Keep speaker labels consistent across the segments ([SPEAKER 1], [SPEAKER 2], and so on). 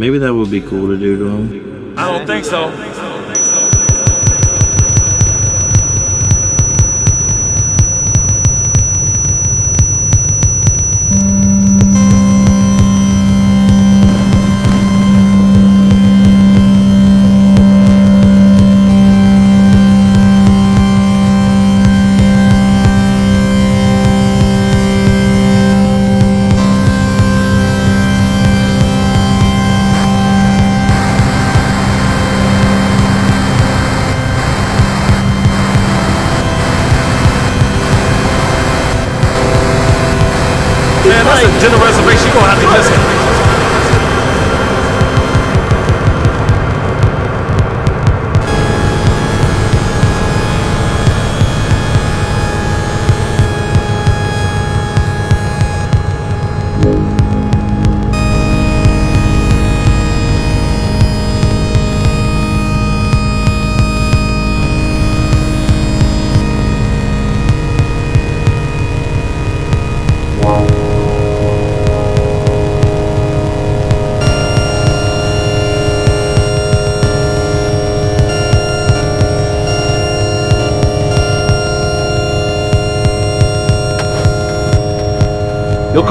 [SPEAKER 1] Maybe that would be cool to do to him.
[SPEAKER 2] I don't think so. Man, that's a dinner reservation. You gonna have to listen.
[SPEAKER 3] He'll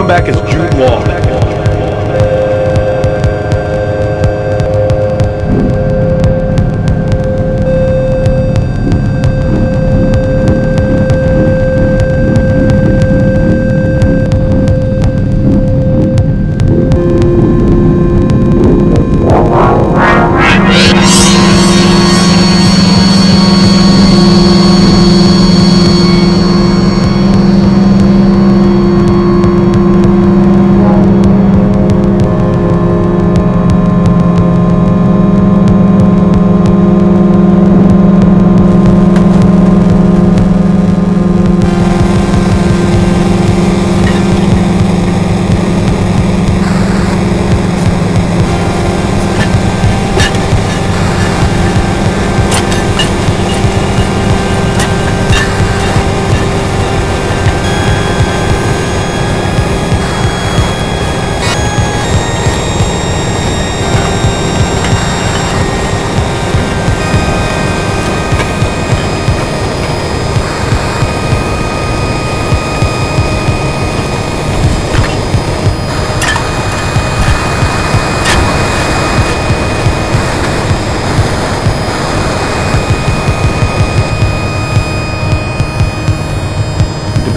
[SPEAKER 3] back as Jude Law.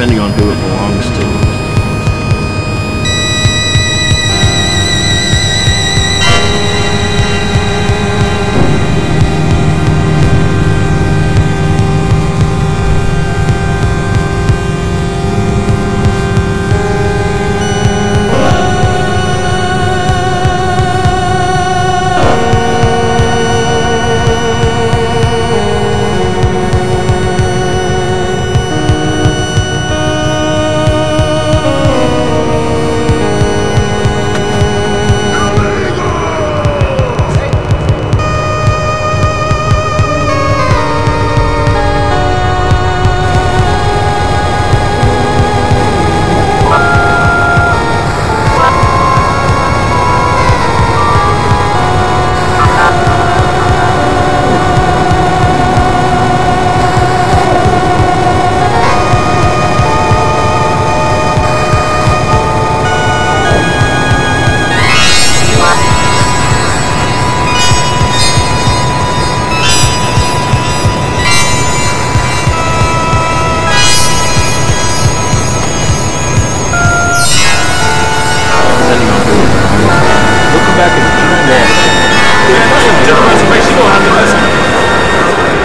[SPEAKER 3] depending on who it belongs